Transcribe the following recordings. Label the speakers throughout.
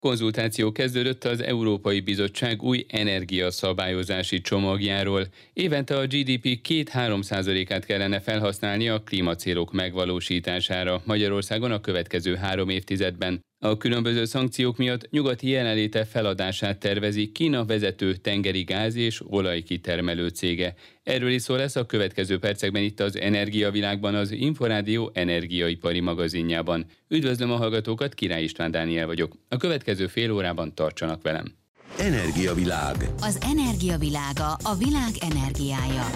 Speaker 1: Konzultáció kezdődött az Európai Bizottság új energiaszabályozási csomagjáról. Évente a GDP 2-3%-át kellene felhasználni a klímacélok megvalósítására Magyarországon a következő három évtizedben. A különböző szankciók miatt nyugati jelenléte feladását tervezi Kína vezető tengeri gáz és olajkitermelő cége. Erről is szó lesz a következő percekben itt az Energiavilágban, az Inforádió energiaipari magazinjában. Üdvözlöm a hallgatókat, Király István Dániel vagyok. A következő fél órában tartsanak velem.
Speaker 2: Energiavilág. Az energiavilága a világ energiája.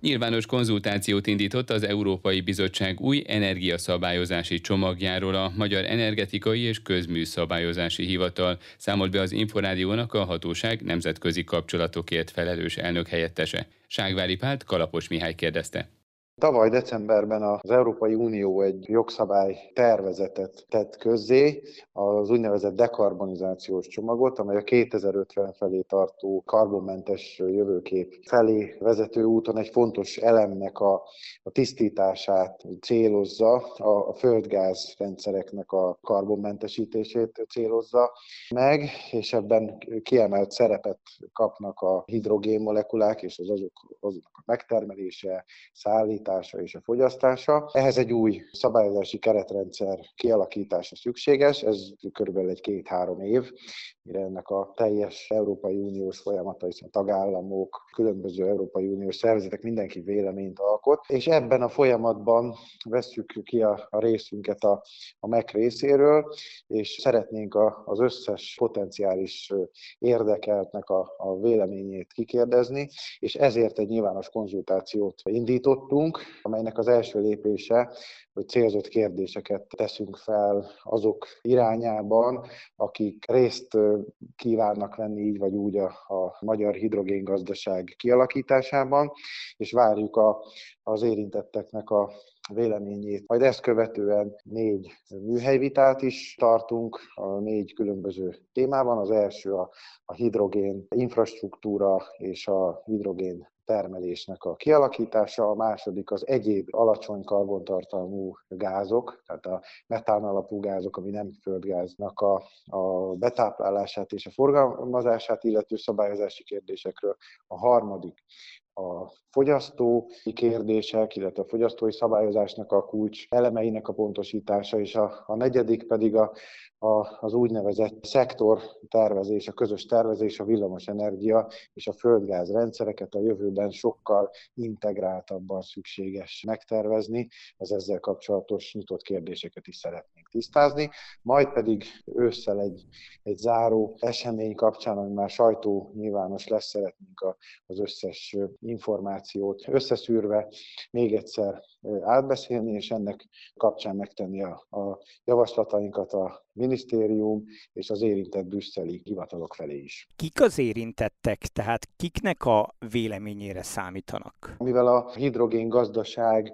Speaker 1: Nyilvános konzultációt indított az Európai Bizottság új energiaszabályozási csomagjáról a Magyar Energetikai és Közműszabályozási Hivatal, számolt be az Inforádiónak a hatóság nemzetközi kapcsolatokért felelős elnök helyettese. Ságvári Pált Kalapos Mihály kérdezte.
Speaker 3: Tavaly decemberben az Európai Unió egy jogszabály tervezetet tett közzé, az úgynevezett dekarbonizációs csomagot, amely a 2050 felé tartó karbonmentes jövőkép felé vezető úton egy fontos elemnek a, a tisztítását célozza, a, a földgáz rendszereknek a karbonmentesítését célozza meg, és ebben kiemelt szerepet kapnak a hidrogénmolekulák és az azok, azoknak a megtermelése, szállítása, gyártása és a fogyasztása. Ehhez egy új szabályozási keretrendszer kialakítása szükséges, ez körülbelül egy két-három év, mire ennek a teljes Európai Uniós folyamata, hiszen tagállamok, különböző Európai Uniós szervezetek mindenki véleményt alkot, és ebben a folyamatban vesszük ki a, a részünket a, a MEC részéről, és szeretnénk a, az összes potenciális érdekeltnek a, a véleményét kikérdezni, és ezért egy nyilvános konzultációt indítottunk, amelynek az első lépése, hogy célzott kérdéseket teszünk fel azok irányában, akik részt kívánnak venni így vagy úgy a, a magyar hidrogéngazdaság kialakításában, és várjuk a, az érintetteknek a véleményét. Majd ezt követően négy műhelyvitát is tartunk a négy különböző témában. Az első a, a hidrogén infrastruktúra és a hidrogén termelésnek a kialakítása, a második az egyéb alacsony karbontartalmú gázok, tehát a metán alapú gázok, ami nem földgáznak a, a betáplálását és a forgalmazását illető szabályozási kérdésekről. A harmadik a fogyasztói kérdések, illetve a fogyasztói szabályozásnak a kulcs elemeinek a pontosítása, és a, a negyedik pedig a, a, az úgynevezett szektor tervezés, a közös tervezés, a villamos energia és a földgáz rendszereket a jövőben sokkal integráltabban szükséges megtervezni. Ez ezzel kapcsolatos nyitott kérdéseket is szeretnénk tisztázni. Majd pedig ősszel egy, egy záró esemény kapcsán, ami már sajtó nyilvános lesz, szeretnénk a, az összes információt összeszűrve még egyszer átbeszélni, és ennek kapcsán megtenni a, a javaslatainkat a minisztérium és az érintett brüsszeli hivatalok felé is.
Speaker 4: Kik az érintettek, tehát kiknek a véleményére számítanak?
Speaker 3: Mivel a hidrogén gazdaság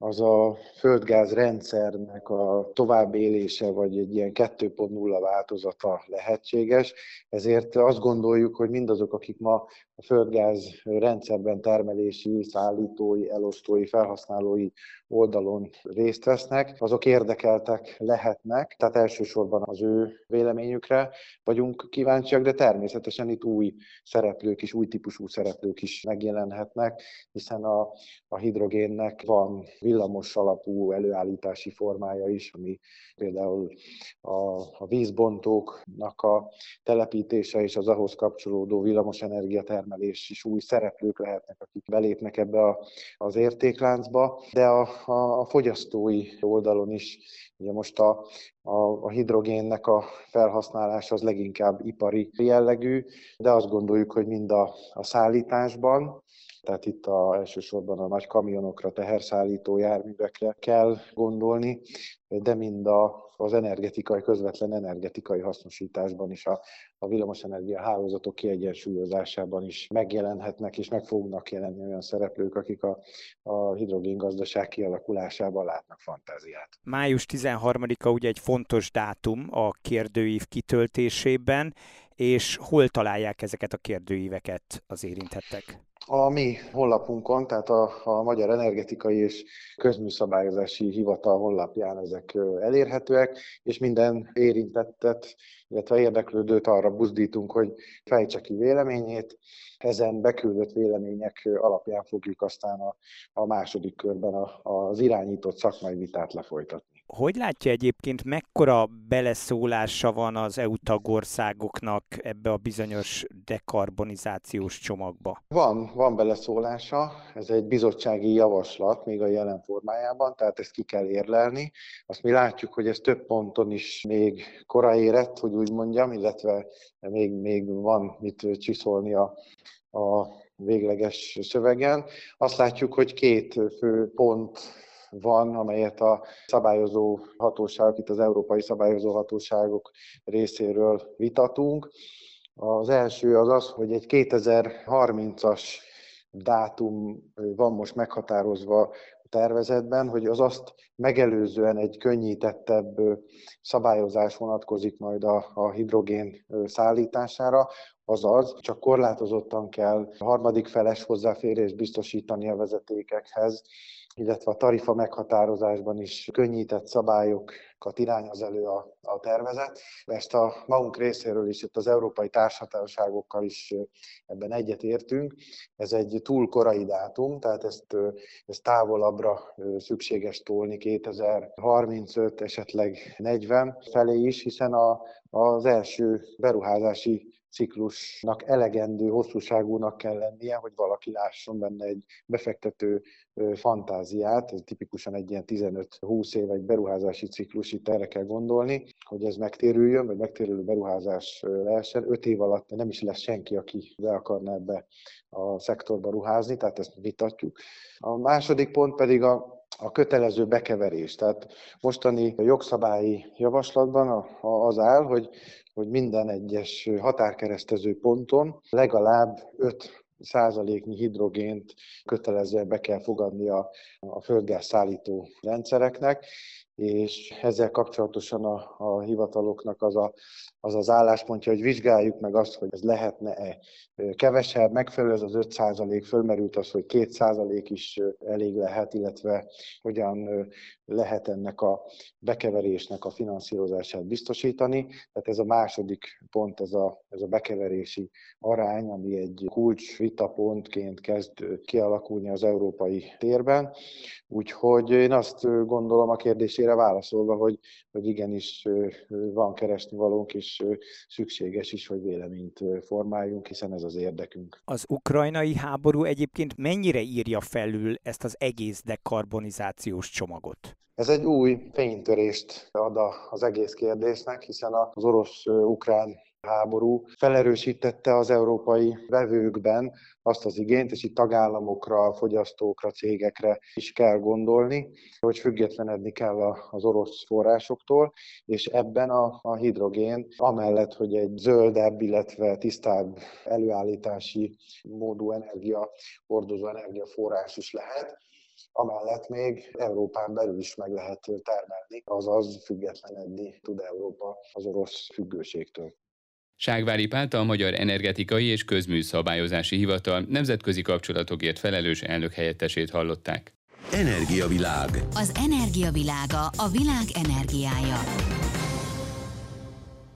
Speaker 3: az a földgáz rendszernek a továbbélése, vagy egy ilyen 2.0 változata lehetséges. Ezért azt gondoljuk, hogy mindazok, akik ma a földgáz rendszerben termelési, szállítói, elosztói, felhasználói oldalon részt vesznek, azok érdekeltek lehetnek, tehát elsősorban az ő véleményükre vagyunk kíváncsiak, de természetesen itt új szereplők is, új típusú szereplők is megjelenhetnek, hiszen a, a hidrogénnek van villamos alapú előállítási formája is, ami például a, a vízbontóknak a telepítése és az ahhoz kapcsolódó villamosenergia termelés is új szereplők lehetnek, akik belépnek ebbe a, az értékláncba, de a, a, a fogyasztói oldalon is. Ugye most a, a, a hidrogénnek a felhasználása az leginkább ipari jellegű, de azt gondoljuk, hogy mind a, a szállításban, tehát itt a, elsősorban a nagy kamionokra, teherszállító járművekre kell gondolni, de mind a, az energetikai, közvetlen energetikai hasznosításban is, a, a villamosenergia hálózatok kiegyensúlyozásában is megjelenhetnek és meg fognak jelenni olyan szereplők, akik a, a hidrogéngazdaság kialakulásában látnak fantáziát.
Speaker 4: Május 13-a ugye egy fontos dátum a kérdőív kitöltésében. És hol találják ezeket a kérdőíveket az érintettek?
Speaker 3: A mi honlapunkon, tehát a, a Magyar Energetikai és Közműszabályozási Hivatal honlapján ezek elérhetőek, és minden érintettet, illetve érdeklődőt arra buzdítunk, hogy fejtse ki véleményét. Ezen beküldött vélemények alapján fogjuk aztán a, a második körben a, az irányított szakmai vitát lefolytatni.
Speaker 4: Hogy látja egyébként, mekkora beleszólása van az EU tagországoknak ebbe a bizonyos dekarbonizációs csomagba?
Speaker 3: Van, van beleszólása. Ez egy bizottsági javaslat, még a jelen formájában, tehát ezt ki kell érlelni. Azt mi látjuk, hogy ez több ponton is még kora érett, hogy úgy mondjam, illetve még, még van mit csiszolni a, a végleges szövegen. Azt látjuk, hogy két fő pont van, amelyet a szabályozó hatóságok, itt az európai szabályozó hatóságok részéről vitatunk. Az első az az, hogy egy 2030-as dátum van most meghatározva a tervezetben, hogy az azt megelőzően egy könnyítettebb szabályozás vonatkozik majd a, hidrogén szállítására, azaz csak korlátozottan kell harmadik feles hozzáférést biztosítani a vezetékekhez, illetve a tarifa meghatározásban is könnyített szabályokat irányoz elő a, a tervezet. Ezt a magunk részéről is, itt az európai társhatóságokkal is ebben egyetértünk. Ez egy túl korai dátum, tehát ezt, ezt távolabbra szükséges tolni 2035, esetleg 40 felé is, hiszen a, az első beruházási ciklusnak elegendő hosszúságúnak kell lennie, hogy valaki lásson benne egy befektető fantáziát, ez tipikusan egy ilyen 15-20 év egy beruházási ciklus, itt erre kell gondolni, hogy ez megtérüljön, vagy megtérülő beruházás lehessen. 5 év alatt nem is lesz senki, aki be akarna ebbe a szektorba ruházni, tehát ezt vitatjuk. A második pont pedig a a kötelező bekeverés. Tehát mostani jogszabályi javaslatban az áll, hogy hogy minden egyes határkeresztező ponton legalább 5 százaléknyi hidrogént kötelezően be kell fogadni a, a földgáz szállító rendszereknek, és ezzel kapcsolatosan a, a hivataloknak az, a, az az álláspontja, hogy vizsgáljuk meg azt, hogy ez lehetne-e kevesebb, megfelelő az az 5 százalék, fölmerült az, hogy 2 százalék is elég lehet, illetve hogyan lehet ennek a bekeverésnek a finanszírozását biztosítani. Tehát ez a második pont, ez a, ez a bekeverési arány, ami egy kulcs vitapontként kezd kialakulni az európai térben. Úgyhogy én azt gondolom a kérdésére válaszolva, hogy, hogy igenis van keresni valónk, és szükséges is, hogy véleményt formáljunk, hiszen ez az érdekünk.
Speaker 4: Az ukrajnai háború egyébként mennyire írja felül ezt az egész dekarbonizációs csomagot?
Speaker 3: Ez egy új fénytörést ad az egész kérdésnek, hiszen az orosz-ukrán háború felerősítette az európai vevőkben azt az igényt, és itt tagállamokra, fogyasztókra, cégekre is kell gondolni, hogy függetlenedni kell az orosz forrásoktól, és ebben a, a hidrogén, amellett, hogy egy zöldebb, illetve tisztább előállítási módú energia, hordozó energiaforrás is lehet, amellett még Európán belül is meg lehet termelni, azaz függetlenedni tud Európa az orosz függőségtől.
Speaker 1: Ságvári Pálta a Magyar Energetikai és Közműszabályozási Hivatal nemzetközi kapcsolatokért felelős elnök helyettesét hallották.
Speaker 2: Energiavilág. Az energiavilága a világ energiája.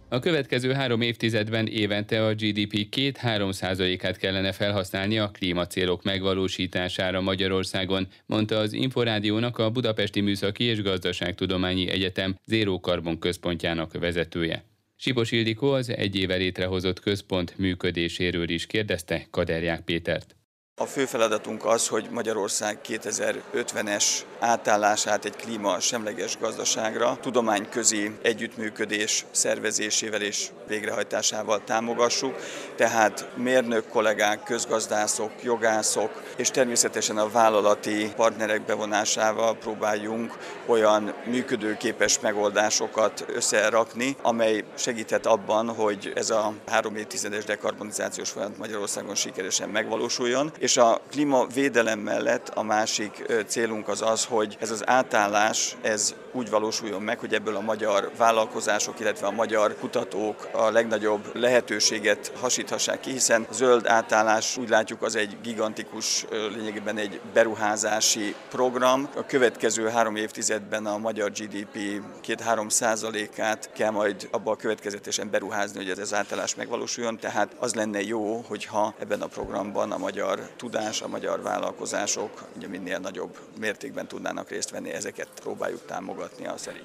Speaker 1: A következő három évtizedben évente a GDP 2-3 százalékát kellene felhasználni a klímacélok megvalósítására Magyarországon, mondta az Inforádiónak a Budapesti Műszaki és Gazdaságtudományi Egyetem Zéró Karbon központjának vezetője. Sipos Ildikó az egy éve létrehozott központ működéséről is kérdezte Kaderják Pétert.
Speaker 5: A fő feladatunk az, hogy Magyarország 2050-es átállását egy klíma semleges gazdaságra tudományközi együttműködés szervezésével és végrehajtásával támogassuk, tehát mérnök kollégák, közgazdászok, jogászok és természetesen a vállalati partnerek bevonásával próbáljunk olyan működőképes megoldásokat összerakni, amely segíthet abban, hogy ez a három évtizedes dekarbonizációs folyamat Magyarországon sikeresen megvalósuljon, És a klímavédelem mellett a másik célunk az az, hogy ez az átállás, ez úgy valósuljon meg, hogy ebből a magyar vállalkozások, illetve a magyar kutatók a legnagyobb lehetőséget hasíthassák ki, hiszen a zöld átállás úgy látjuk az egy gigantikus, lényegében egy beruházási program. A következő három évtizedben a magyar GDP 2-3 százalékát kell majd abba következetesen beruházni, hogy ez az átállás megvalósuljon, tehát az lenne jó, hogyha ebben a programban a magyar tudás, a magyar vállalkozások ugye minél nagyobb mértékben tudnának részt venni, ezeket próbáljuk támogatni a szerény.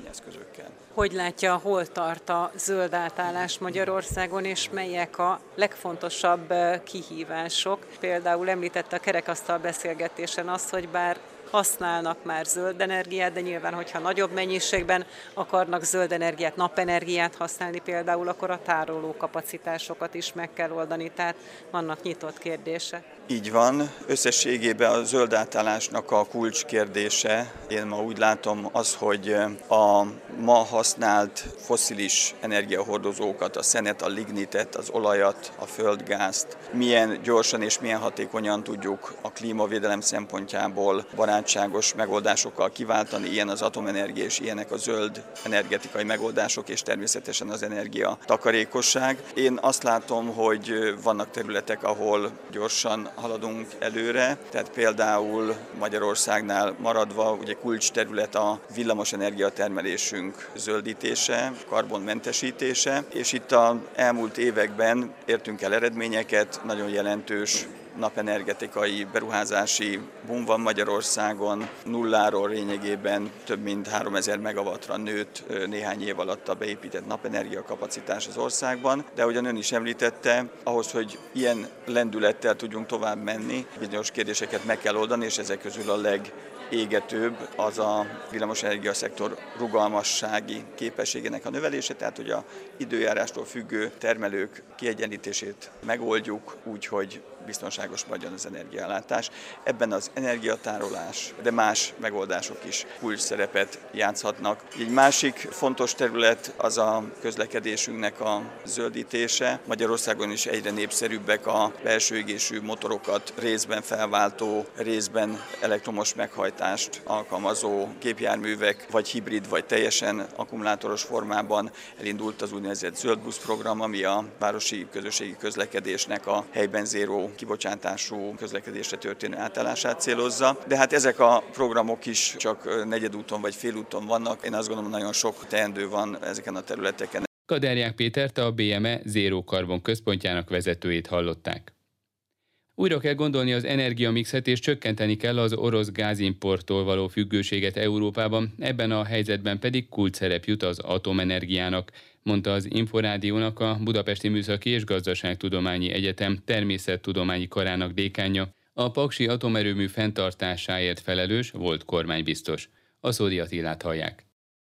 Speaker 6: Hogy látja, hol tart a zöld átállás Magyarországon, és melyek a legfontosabb kihívások? Például említette a kerekasztal beszélgetésen azt, hogy bár használnak már zöld energiát, de nyilván, hogyha nagyobb mennyiségben akarnak zöld energiát, napenergiát használni például, akkor a tároló kapacitásokat is meg kell oldani, tehát vannak nyitott kérdések.
Speaker 5: Így van. Összességében a zöld átállásnak a kulcskérdése, én ma úgy látom az, hogy a ma használt foszilis energiahordozókat, a szenet, a lignitet, az olajat, a földgázt milyen gyorsan és milyen hatékonyan tudjuk a klímavédelem szempontjából barátságos megoldásokkal kiváltani, ilyen az atomenergia és ilyenek a zöld energetikai megoldások és természetesen az energia takarékosság. Én azt látom, hogy vannak területek, ahol gyorsan haladunk előre, tehát például Magyarországnál maradva ugye kulcs terület a villamos energiatermelésünk zöldítése, karbonmentesítése, és itt a elmúlt években értünk el eredményeket, nagyon jelentős napenergetikai beruházási boom van Magyarországon, nulláról lényegében több mint 3000 megawattra nőtt néhány év alatt a beépített napenergia kapacitás az országban, de ahogyan ön is említette, ahhoz, hogy ilyen lendülettel tudjunk tovább menni, bizonyos kérdéseket meg kell oldani, és ezek közül a leg égetőbb az a villamosenergia szektor rugalmassági képességének a növelése, tehát hogy a időjárástól függő termelők kiegyenlítését megoldjuk úgy, hogy biztonságos maradjon az energiállátás. Ebben az energiatárolás, de más megoldások is kulcs szerepet játszhatnak. Egy másik fontos terület az a közlekedésünknek a zöldítése. Magyarországon is egyre népszerűbbek a belső égésű motorokat részben felváltó, részben elektromos meghajtást alkalmazó gépjárművek, vagy hibrid, vagy teljesen akkumulátoros formában elindult az úgynevezett zöldbusz program, ami a városi közösségi közlekedésnek a helyben zéró kibocsátású közlekedésre történő átállását célozza, de hát ezek a programok is csak negyedúton vagy félúton vannak. Én azt gondolom, nagyon sok teendő van ezeken a területeken.
Speaker 1: Kaderják Pétert a BME Zéró Karbon központjának vezetőjét hallották. Újra kell gondolni az energiamixet, és csökkenteni kell az orosz gázimporttól való függőséget Európában, ebben a helyzetben pedig szerep jut az atomenergiának, mondta az Inforádiónak a Budapesti Műszaki és Gazdaságtudományi Egyetem természettudományi karának dékánja, a Paksi atomerőmű fenntartásáért felelős volt kormánybiztos. A Szódi Attilát hallják.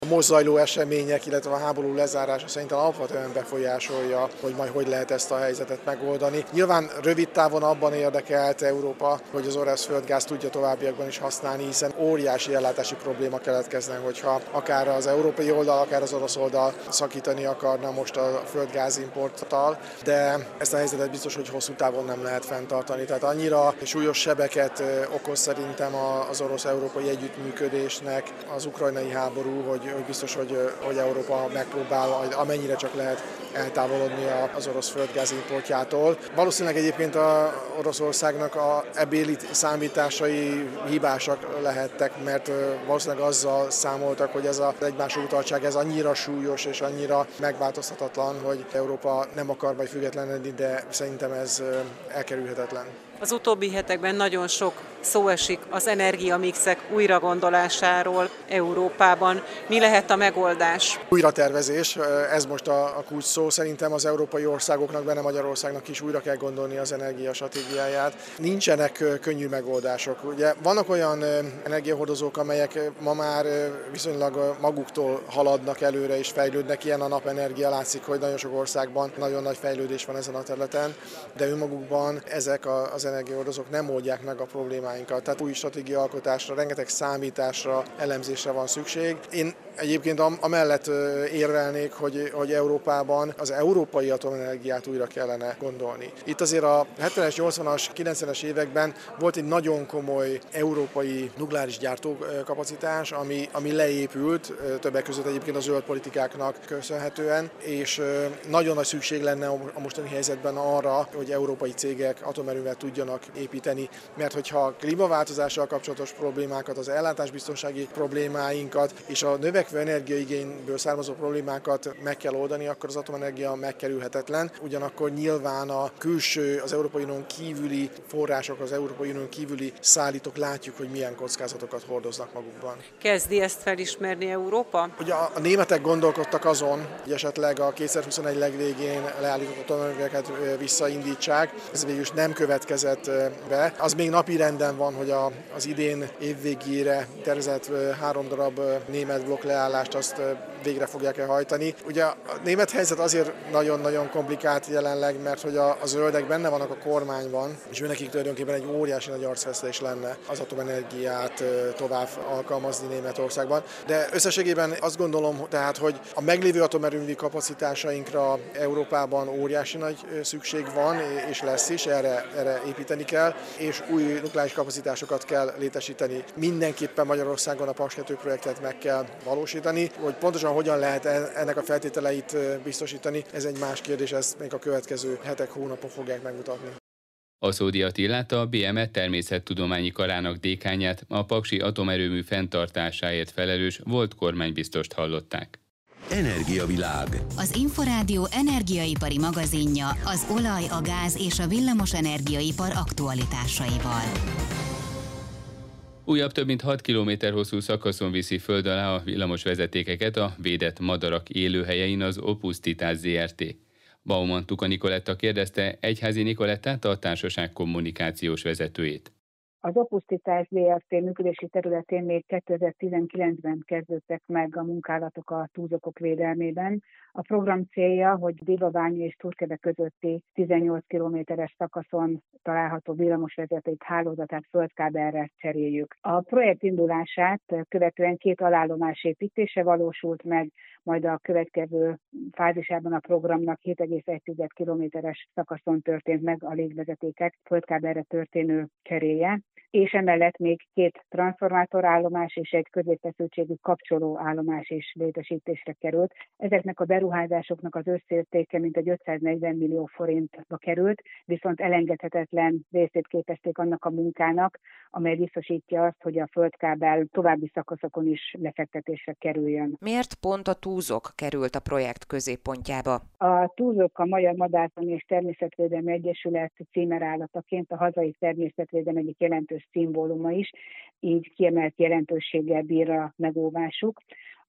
Speaker 7: Most zajló események, illetve a háború lezárása szerintem alapvetően befolyásolja, hogy majd hogy lehet ezt a helyzetet megoldani. Nyilván rövid távon abban érdekelt Európa, hogy az orosz földgáz tudja továbbiakban is használni, hiszen óriási ellátási probléma keletkezne, hogyha akár az európai oldal, akár az orosz oldal szakítani akarna most a földgáz importtal, de ezt a helyzetet biztos, hogy hosszú távon nem lehet fenntartani. Tehát annyira súlyos sebeket okoz szerintem az orosz-európai együttműködésnek az ukrajnai háború, hogy, biztos, hogy, hogy Európa megpróbál amennyire csak lehet eltávolodni az orosz földgáz importjától. Valószínűleg egyébként a Oroszországnak a ebéli számításai hibásak lehettek, mert valószínűleg azzal számoltak, hogy ez az egymás utaltság ez annyira súlyos és annyira megváltozhatatlan, hogy Európa nem akar majd függetlenedni, de szerintem ez elkerülhetetlen.
Speaker 6: Az utóbbi hetekben nagyon sok szó esik az energiamixek újragondolásáról Európában. Mi lehet a megoldás?
Speaker 7: Újratervezés, ez most a, a kulcs szó. Szerintem az európai országoknak, benne Magyarországnak is újra kell gondolni az energiastratégiáját. Nincsenek könnyű megoldások. Ugye vannak olyan energiahordozók, amelyek ma már viszonylag maguktól haladnak előre és fejlődnek. Ilyen a napenergia látszik, hogy nagyon sok országban nagyon nagy fejlődés van ezen a területen, de önmagukban ezek az energiahordozók nem oldják meg a problémáinkat. Tehát új stratégia alkotásra, rengeteg számításra, elemzésre van szükség. Én egyébként amellett érvelnék, hogy, hogy Európában az európai atomenergiát újra kellene gondolni. Itt azért a 70-es, 80-as, 90-es években volt egy nagyon komoly európai nukleáris gyártókapacitás, ami, ami leépült, többek között egyébként a zöld politikáknak köszönhetően, és nagyon nagy szükség lenne a mostani helyzetben arra, hogy európai cégek atomerővet tudjanak építeni, mert hogyha klímaváltozással kapcsolatos problémákat, az ellátásbiztonsági problémáinkat és a növekvő energiaigényből származó problémákat meg kell oldani, akkor az atomenergia megkerülhetetlen. Ugyanakkor nyilván a külső, az Európai Unión kívüli források, az Európai Unión kívüli szállítók látjuk, hogy milyen kockázatokat hordoznak magukban.
Speaker 6: Kezdi ezt felismerni Európa?
Speaker 7: Ugye a, a németek gondolkodtak azon, hogy esetleg a 2021 legvégén leállított atomerőműveket visszaindítsák. Ez végül is nem következett be. Az még napi renden van, hogy a, az idén évvégére tervezett három darab német blokk leállást azt végre fogják-e hajtani. Ugye a német helyzet azért nagyon-nagyon komplikált jelenleg, mert hogy a, a zöldek benne vannak a kormányban, és őnekik tulajdonképpen egy óriási nagy arcvesztés lenne az atomenergiát tovább alkalmazni Németországban. De összességében azt gondolom tehát, hogy a meglévő atomerőmű kapacitásainkra Európában óriási nagy szükség van, és lesz is, erre, erre építeni kell, és új nukleáris kapacitásokat kell létesíteni. Mindenképpen Magyarországon a Paks projektet meg kell valósítani, hogy pontosan hogyan lehet ennek a feltételeit biztosítani, ez egy más kérdés, ezt még a következő hetek, hónapok fogják megmutatni.
Speaker 1: A Szódi Attilát a BME természettudományi karának dékányát, a Paksi atomerőmű fenntartásáért felelős volt kormánybiztost hallották.
Speaker 2: Energiavilág. Az Inforádió energiaipari magazinja az olaj, a gáz és a villamos energiaipar aktualitásaival.
Speaker 1: Újabb több mint 6 km hosszú szakaszon viszi föld alá a villamos vezetékeket a védett madarak élőhelyein az Opus Titás ZRT. Bauman Tuka Nikoletta kérdezte Egyházi Nikolettát a társaság kommunikációs vezetőjét.
Speaker 8: Az opusztítás ZRT működési területén még 2019-ben kezdődtek meg a munkálatok a túlzokok védelmében. A program célja, hogy Délabányi és Turkebe közötti 18 kilométeres szakaszon található villamosvezeték hálózatát földkábelre cseréljük. A projekt indulását követően két alállomás építése valósult meg, majd a következő fázisában a programnak 7,1 kilométeres szakaszon történt meg a légvezetékek földkábelre történő cseréje és emellett még két transformátorállomás és egy középfeszültségű kapcsoló állomás is létesítésre került. Ezeknek a beruházásoknak az összértéke egy 540 millió forintba került, viszont elengedhetetlen részét képezték annak a munkának, amely biztosítja azt, hogy a földkábel további szakaszokon is lefektetésre kerüljön.
Speaker 9: Miért pont a túzok került a projekt középpontjába?
Speaker 8: A túzok a Magyar Madártani és Természetvédelmi Egyesület címerállataként a hazai természetvédelem egyik jelentős szimbóluma is, így kiemelt jelentőséggel bír a megóvásuk.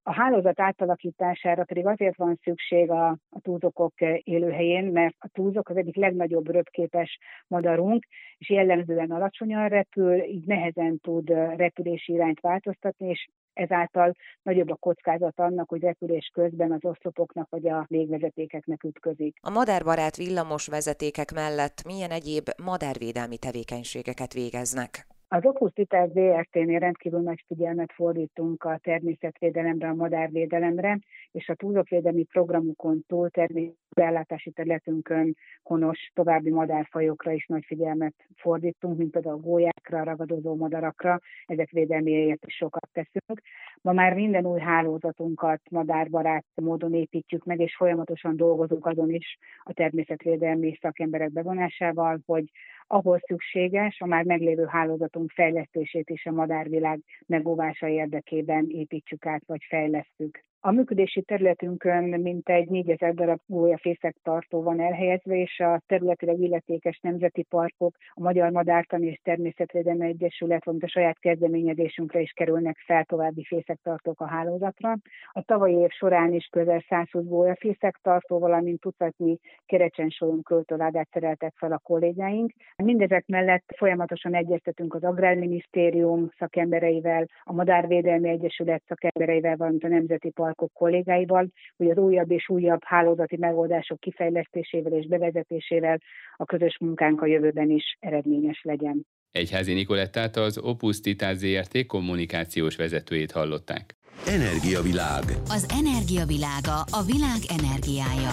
Speaker 8: A hálózat átalakítására pedig azért van szükség a, a túzokok élőhelyén, mert a túzok az egyik legnagyobb röpképes madarunk, és jellemzően alacsonyan repül, így nehezen tud repülési irányt változtatni, és ezáltal nagyobb a kockázat annak, hogy repülés közben az oszlopoknak vagy a légvezetékeknek ütközik.
Speaker 9: A madárbarát villamos vezetékek mellett milyen egyéb madárvédelmi tevékenységeket végeznek?
Speaker 8: Az Opusztitás ZRT-nél rendkívül nagy figyelmet fordítunk a természetvédelemre, a madárvédelemre, és a túlzokvédelmi programokon túl természetbellátási területünkön honos további madárfajokra is nagy figyelmet fordítunk, mint például a gólyákra, ragadozó madarakra, ezek védelméért is sokat teszünk. Ma már minden új hálózatunkat madárbarát módon építjük meg, és folyamatosan dolgozunk azon is a természetvédelmi szakemberek bevonásával, hogy ahol szükséges, a már meglévő hálózatunk fejlesztését is a madárvilág megóvása érdekében építsük át vagy fejlesztjük. A működési területünkön mintegy 4000 darab gólyafészek tartó van elhelyezve, és a területileg illetékes nemzeti parkok, a Magyar Madártani és Természetvédelmi Egyesület, valamint a saját kezdeményezésünkre is kerülnek fel további fészektartók a hálózatra. A tavalyi év során is közel 120 gólyafészektartó, valamint tucatnyi kerecsensolyom költőládát szereltek fel a kollégáink. Mindezek mellett folyamatosan egyeztetünk az Agrárminisztérium szakembereivel, a Madárvédelmi Egyesület szakembereivel, valamint a Nemzeti Park Valkok kollégáival, hogy az újabb és újabb hálózati megoldások kifejlesztésével és bevezetésével a közös munkánk a jövőben is eredményes legyen.
Speaker 1: Egyházi Nikolettát az Opus Titát ZRT kommunikációs vezetőjét hallották.
Speaker 2: Energiavilág. Az energiavilága a világ energiája.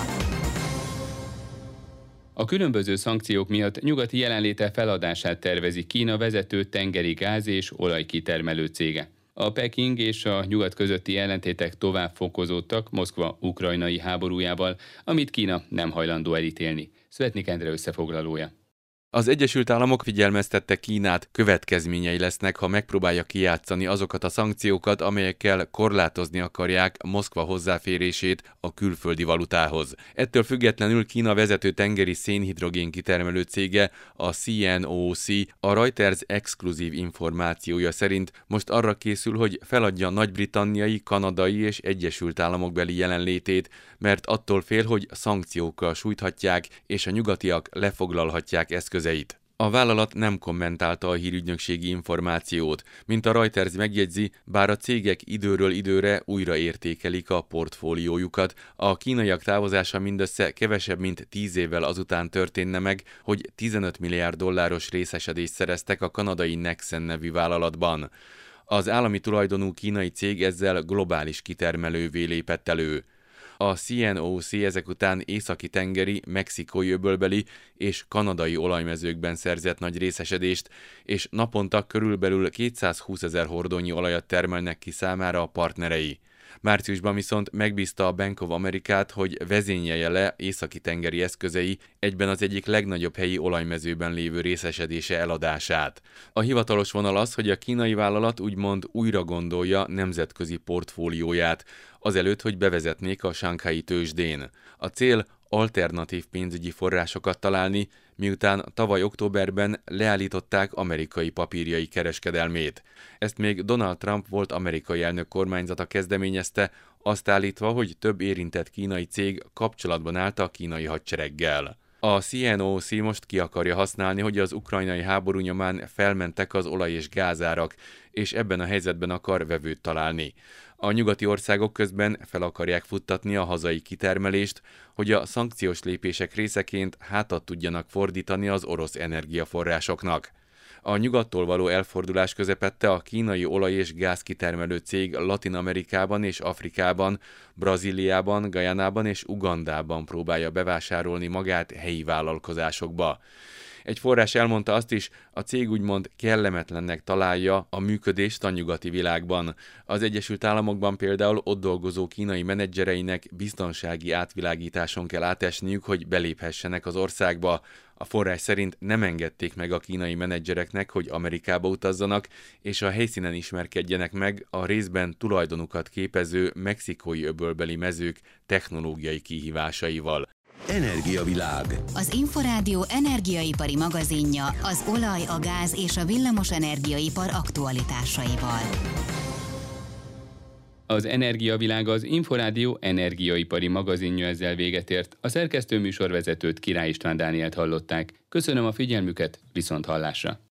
Speaker 2: A különböző szankciók miatt nyugati jelenléte feladását tervezi Kína vezető tengeri gáz és olajkitermelő cége. A Peking és a nyugat közötti ellentétek tovább fokozódtak Moszkva ukrajnai háborújával, amit Kína nem hajlandó elítélni. Szvetnik Endre összefoglalója.
Speaker 10: Az Egyesült Államok figyelmeztette Kínát, következményei lesznek, ha megpróbálja kijátszani azokat a szankciókat, amelyekkel korlátozni akarják Moszkva hozzáférését a külföldi valutához. Ettől függetlenül Kína vezető tengeri szénhidrogén kitermelő cége, a CNOOC, a Reuters exkluzív információja szerint most arra készül, hogy feladja nagy-britanniai, kanadai és Egyesült Államok beli jelenlétét, mert attól fél, hogy szankciókkal sújthatják, és a nyugatiak lefoglalhatják eszközeit eszközeit. A vállalat nem kommentálta a hírügynökségi információt, mint a Reuters megjegyzi, bár a cégek időről időre újra értékelik a portfóliójukat, a kínaiak távozása mindössze kevesebb, mint 10 évvel azután történne meg, hogy 15 milliárd dolláros részesedést szereztek a kanadai Nexen nevű vállalatban. Az állami tulajdonú kínai cég ezzel globális kitermelővé lépett elő. A CNOC ezek után északi tengeri, mexikói öbölbeli és kanadai olajmezőkben szerzett nagy részesedést, és naponta körülbelül 220 ezer hordónyi olajat termelnek ki számára a partnerei. Márciusban viszont megbízta a Bank of Amerikát, hogy vezényelje le északi tengeri eszközei egyben az egyik legnagyobb helyi olajmezőben lévő részesedése eladását. A hivatalos vonal az, hogy a kínai vállalat úgymond újra gondolja nemzetközi portfólióját, azelőtt, hogy bevezetnék a Sánkhái tőzsdén. A cél alternatív pénzügyi forrásokat találni, miután tavaly októberben leállították amerikai papírjai kereskedelmét. Ezt még Donald Trump volt amerikai elnök kormányzata kezdeményezte, azt állítva, hogy több érintett kínai cég kapcsolatban állt a kínai hadsereggel. A CNOC most ki akarja használni, hogy az ukrajnai háború nyomán felmentek az olaj és gázárak, és ebben a helyzetben akar vevőt találni. A nyugati országok közben fel akarják futtatni a hazai kitermelést, hogy a szankciós lépések részeként hátat tudjanak fordítani az orosz energiaforrásoknak. A nyugattól való elfordulás közepette a kínai olaj- és gázkitermelő cég Latin Amerikában és Afrikában, Brazíliában, Gajánában és Ugandában próbálja bevásárolni magát helyi vállalkozásokba. Egy forrás elmondta azt is, a cég úgymond kellemetlennek találja a működést a nyugati világban. Az Egyesült Államokban például ott dolgozó kínai menedzsereinek biztonsági átvilágításon kell átesniük, hogy beléphessenek az országba. A forrás szerint nem engedték meg a kínai menedzsereknek, hogy Amerikába utazzanak, és a helyszínen ismerkedjenek meg a részben tulajdonukat képező mexikói öbölbeli mezők technológiai kihívásaival.
Speaker 2: Energiavilág. Az Inforádió energiaipari magazinja az olaj, a gáz és a villamos energiaipar aktualitásaival.
Speaker 1: Az Energiavilág az Inforádió energiaipari magazinja ezzel véget ért. A szerkesztő műsorvezetőt Király István Dánielt hallották. Köszönöm a figyelmüket, viszont hallásra!